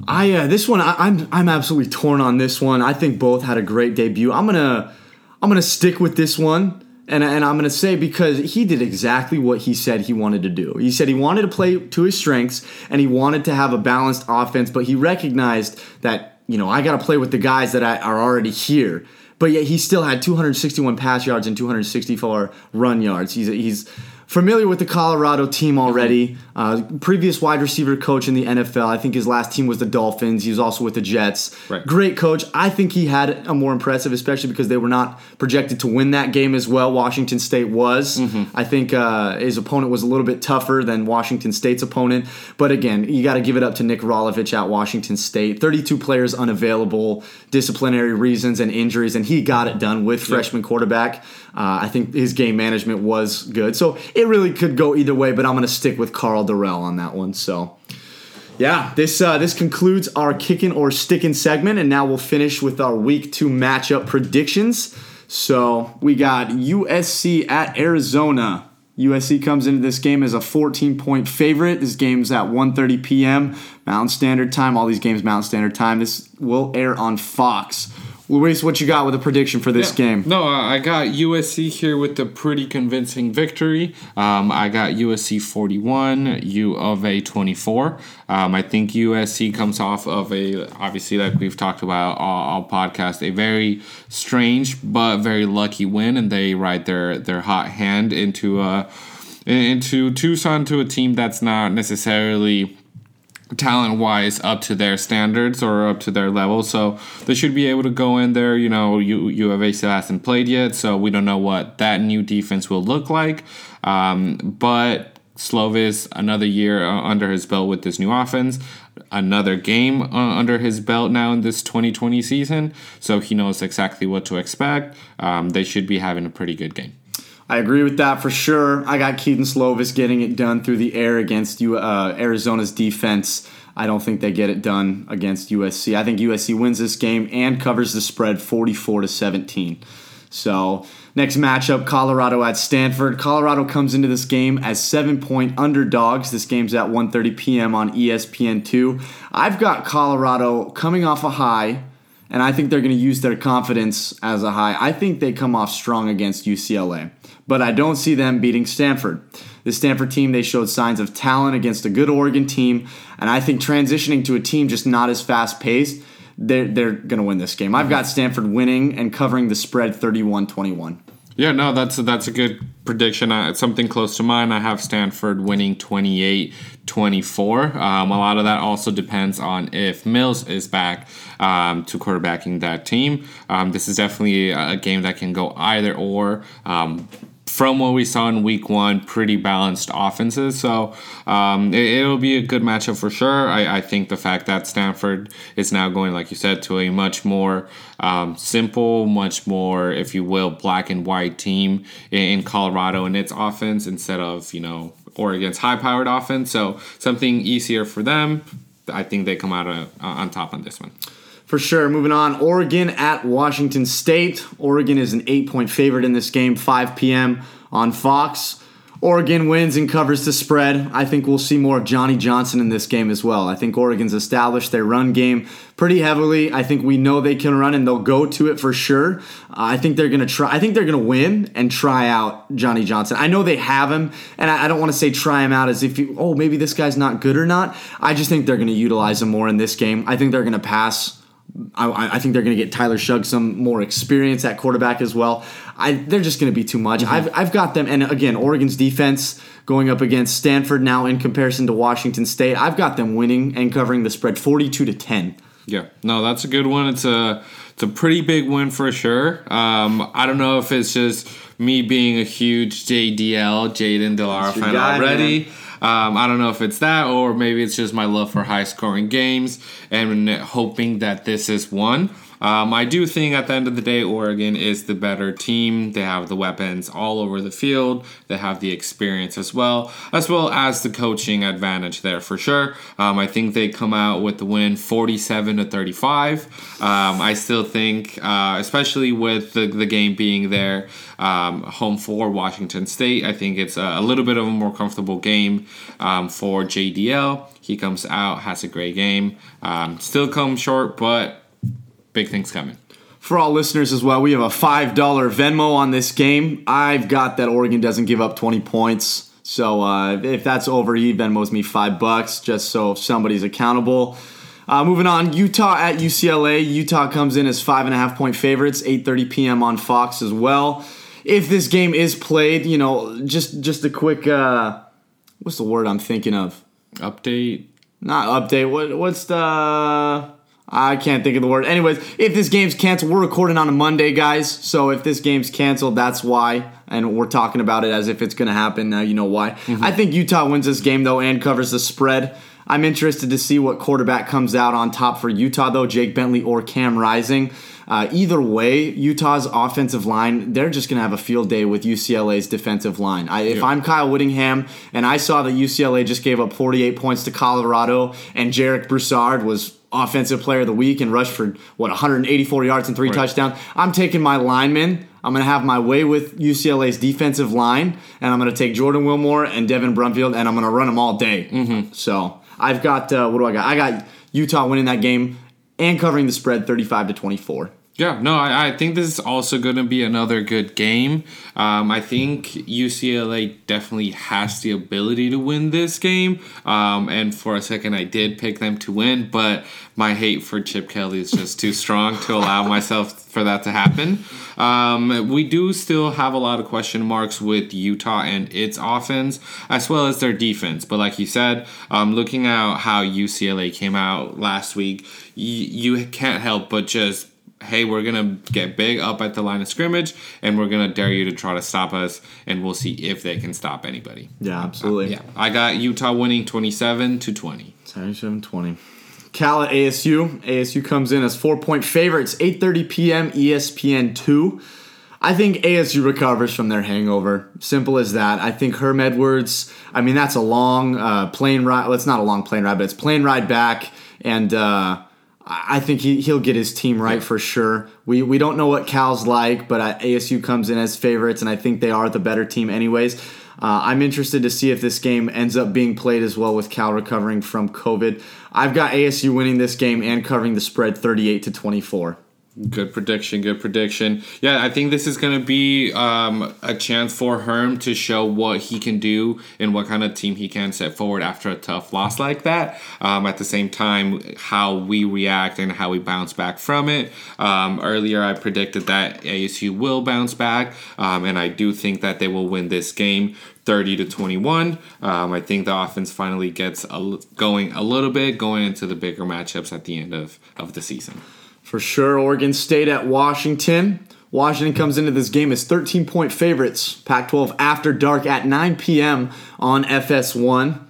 I uh, this one I, I'm I'm absolutely torn on this one. I think both had a great debut. I'm gonna I'm gonna stick with this one. And, and I'm going to say because he did exactly what he said he wanted to do. He said he wanted to play to his strengths and he wanted to have a balanced offense, but he recognized that, you know, I got to play with the guys that I, are already here. But yet he still had 261 pass yards and 264 run yards. He's, he's familiar with the Colorado team already. Uh, previous wide receiver coach in the NFL. I think his last team was the Dolphins. He was also with the Jets. Right. Great coach. I think he had a more impressive, especially because they were not projected to win that game as well. Washington State was. Mm-hmm. I think uh, his opponent was a little bit tougher than Washington State's opponent. But again, you got to give it up to Nick Rolovich at Washington State. 32 players unavailable, disciplinary reasons and injuries, and he got it done with freshman quarterback. Uh, I think his game management was good. So it really could go either way, but I'm going to stick with Karl Dorrell on that one. So. Yeah, this uh, this concludes our kicking or sticking segment, and now we'll finish with our week two matchup predictions. So we got USC at Arizona. USC comes into this game as a 14 point favorite. This game's at 1:30 p.m. Mountain Standard Time. All these games Mountain Standard Time. This will air on Fox. Luis, what you got with a prediction for this Yeah. game? No, uh, I got USC here with a pretty convincing victory. Um, I got USC 41, U of A 24. Um, I think USC comes off of a, obviously, like we've talked about all, all podcast, a very strange but very lucky win, and they ride their, their hot hand into uh, into Tucson to a team that's not necessarily talent wise up to their standards or up to their level. So they should be able to go in there. You know, you U of A still hasn't played yet, so we don't know what that new defense will look like. Um, but Slovis, another year uh, under his belt with this new offense, another game uh, under his belt now in this 2020 season. So he knows exactly what to expect. Um, they should be having a pretty good game. I agree with that for sure. I got Kedon Slovis getting it done through the air against you, uh, Arizona's defense. I don't think they get it done against USC. I think USC wins this game and covers the spread 44 to 17. So, next matchup Colorado at Stanford. Colorado comes into this game as 7-point underdogs. This game's at 1:30 p.m. on E ESPN2. I've got Colorado coming off a high and I think they're going to use their confidence as a high. I think they come off strong against UCLA, but I don't see them beating Stanford. The Stanford team, they showed signs of talent against a good Oregon team, and I think transitioning to a team just not as fast paced, they're, they're going to win this game. I've got Stanford winning and covering the spread 31 21. Yeah, no, that's a, that's a good prediction. Uh, something close to mine. I have Stanford winning 28-24. Um, a lot of that also depends on if Mills is back um, to quarterbacking that team. Um, this is definitely a, a game that can go either or. From what we saw in week one, pretty balanced offenses. So um, it, will be a good matchup for sure. I, I, think the fact that Stanford is now going, like you said, to a much more um, simple, much more, if you will, black and white team in, in Colorado and its offense instead of, you know, Oregon's high powered offense. So something easier for them. I think they come out uh, on top on this one. For sure. Moving on, Oregon at Washington State. Oregon is an eight point favorite in this game, 5 p.m. on Fox. Oregon wins and covers the spread. I think we'll see more of Johnny Johnson in this game as well. I think Oregon's established their run game pretty heavily. I think we know they can run and they'll go to it for sure. Uh, I think they're to try. I think they're to win and try out Johnny Johnson. I know they have him, and I, I don't want to say try him out as if you, oh maybe this guy's not good or not. I just think they're to utilize him more in this game. I think they're to pass. I, I, think they're going to get Tyler Shough some more experience at quarterback as well. I, they're just going to be too much. Mm-hmm. I've, I've got them, and again, Oregon's defense going up against Stanford now in comparison to Washington State. I've got them winning and covering the spread forty-two to ten. Yeah, no, that's a good one. It's a it's a pretty big win for sure. Um, I don't know if it's just me being a huge JDL Jayden de Laura fan already. Man. Um, I don't know if it's that or maybe it's just my love for high scoring games and hoping that this is one. Um, I do think at the end of the day, Oregon is the better team. They have the weapons all over the field. They have the experience as well, as well as the coaching advantage there for sure. Um, I think they come out with the win 47 to 35. Um, I still think, uh, especially with the, the game being there, um, home for Washington State, I think it's a, a, little bit of a more comfortable game um, for JDL. He comes out, has a great game. Um, still comes short, but big things coming. For all listeners as well, we have a $5 Venmo on this game. I've got that Oregon doesn't give up 20 points. So uh, if that's over, he Venmos me five bucks just so somebody's accountable. Uh, moving on, Utah at UCLA. Utah comes in as five and a half point favorites, 8:30 p.m. on Fox as well. If this game is played, you know, just just a quick, uh, what's the word I'm thinking of? Update. Not update. What what's the I can't think of the word. Anyways, if this game's canceled, we're recording on a Monday, guys. So if this game's canceled, that's why. And we're talking about it as if it's going to happen. Now you know why. Mm-hmm. I think Utah wins this game, though, and covers the spread. I'm interested to see what quarterback comes out on top for Utah, though, Jake Bentley or Cam Rising. Uh, either way, Utah's offensive line, they're just going to have a field day with UCLA's defensive line. I, if I'm Kyle Whittingham and I saw that UCLA just gave up 48 points to Colorado and Jarek Broussard was offensive player of the week and rushed for what 184 yards and three right. touchdowns. I'm taking my linemen. I'm going to have my way with UCLA's defensive line, and I'm going to take Jordan Wilmore and Devin Brumfield, and I'm going to run them all day. Mm-hmm. So I've got uh, what do I got? I got Utah winning that game and covering the spread 35 to 24. Yeah, no, I, I think this is also going to be another good game. Um, I think UCLA definitely has the ability to win this game. Um, and for a second, I did pick them to win, but my hate for Chip Kelly is just too strong to allow myself for that to happen. Um, we do still have a lot of question marks with Utah and its offense, as well as their defense. But like you said, um, looking at how UCLA came out last week, y- you can't help but just hey, we're gonna get big up at the line of scrimmage, and we're gonna dare you to try to stop us, and we'll see if they can stop anybody. Yeah, absolutely. Yeah, I got Utah winning twenty-seven to twenty. 77 20. Cal at ASU. ASU comes in as four point favorites, 8:30 p.m. ESPN two. I think ASU recovers from their hangover. Simple as that. I think Herm Edwards. I mean, that's a long uh, plane ride. Well, it's not a long plane ride, but it's plane ride back, and uh, I think he, he'll get his team right for sure. We we don't know what Cal's like, but ASU comes in as favorites, and I think they are the better team, anyways. Uh, I'm interested to see if this game ends up being played as well with Cal recovering from COVID. I've got ASU winning this game and covering the spread 38 to 24. Good prediction. Good prediction. Yeah, I think this is going to be um, a chance for Herm to show what he can do and what kind of team he can set forward after a tough loss like that. Um, at the same time, how we react and how we bounce back from it. Um, earlier, I predicted that ASU will bounce back, um, and I do think that they will win this game. 30 to 21. Um, I think the offense finally gets going a little bit going into the bigger matchups at the end of, of the season. For sure, Oregon State at Washington. Washington comes into this game as 13 point favorites. Pac 12 after dark at 9 p.m. on FS1.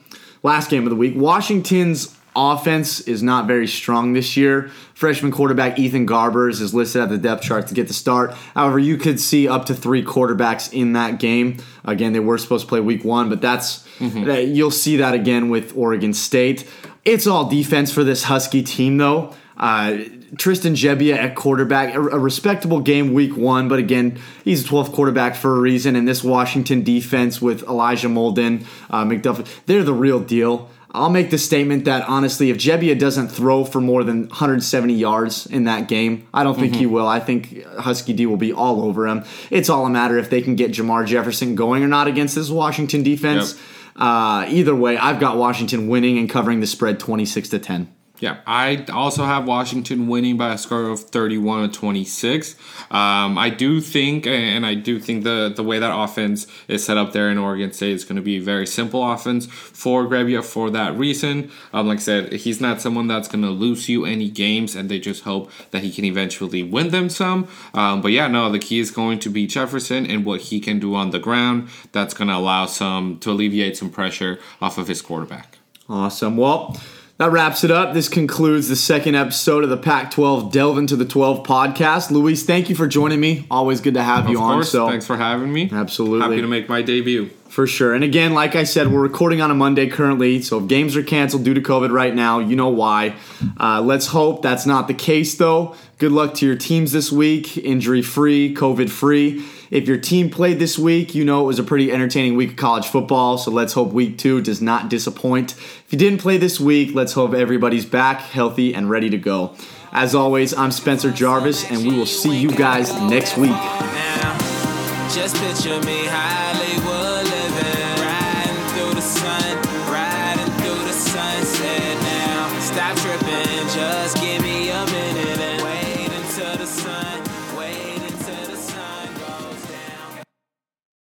Last game of the week. Washington's offense is not very strong this year. Freshman quarterback Ethan Garbers is listed at the depth chart to get the start. However, you could see up to three quarterbacks in that game. Again, they were supposed to play week one, but that's mm-hmm. you'll see that again with Oregon State. It's all defense for this Husky team, though. Uh, Tristan Gebbia at quarterback, a, a, respectable game week one, but again, he's a 12th quarterback for a reason. And this Washington defense with Elijah Molden, uh, McDuffie, they're the real deal. I'll make the statement that honestly, if Gebbia doesn't throw for more than 170 yards in that game, I don't think mm-hmm. he will. I think Husky D will be all over him. It's all a matter if they can get Jermar Jefferson going or not against this Washington defense. Yep. Uh, either way, I've got Washington winning and covering the spread 26 to 10. Yeah, I also have Washington winning by a score of 31 to 26. Um, I do think, and I do think the, the way that offense is set up there in Oregon State is going to be a very simple offense for Gebbia for that reason. Um, like I said, he's not someone that's going to lose you any games, and they just hope that he can eventually win them some. Um, but yeah, no, the key is going to be Jefferson and what he can do on the ground. That's going to allow some to alleviate some pressure off of his quarterback. Awesome. Well, that wraps it up. This concludes the second episode of the Pac 12 Delve into the 12 podcast. Luis, thank you for joining me. Always good to have of you course. on. So thanks for having me. Absolutely. Happy to make my debut. For sure. And again, like I said, we're recording on a Monday currently. So if games are canceled due to COVID right now, you know why. Uh, let's hope that's not the case, though. Good luck to your teams this week, injury free, COVID free. If your team played this week, you know it was a pretty entertaining week of college football. So let's hope week two does not disappoint. If you didn't play this week, let's hope everybody's back, healthy, and ready to go. As always, I'm Spencer Jarvis, and we will see you guys next week.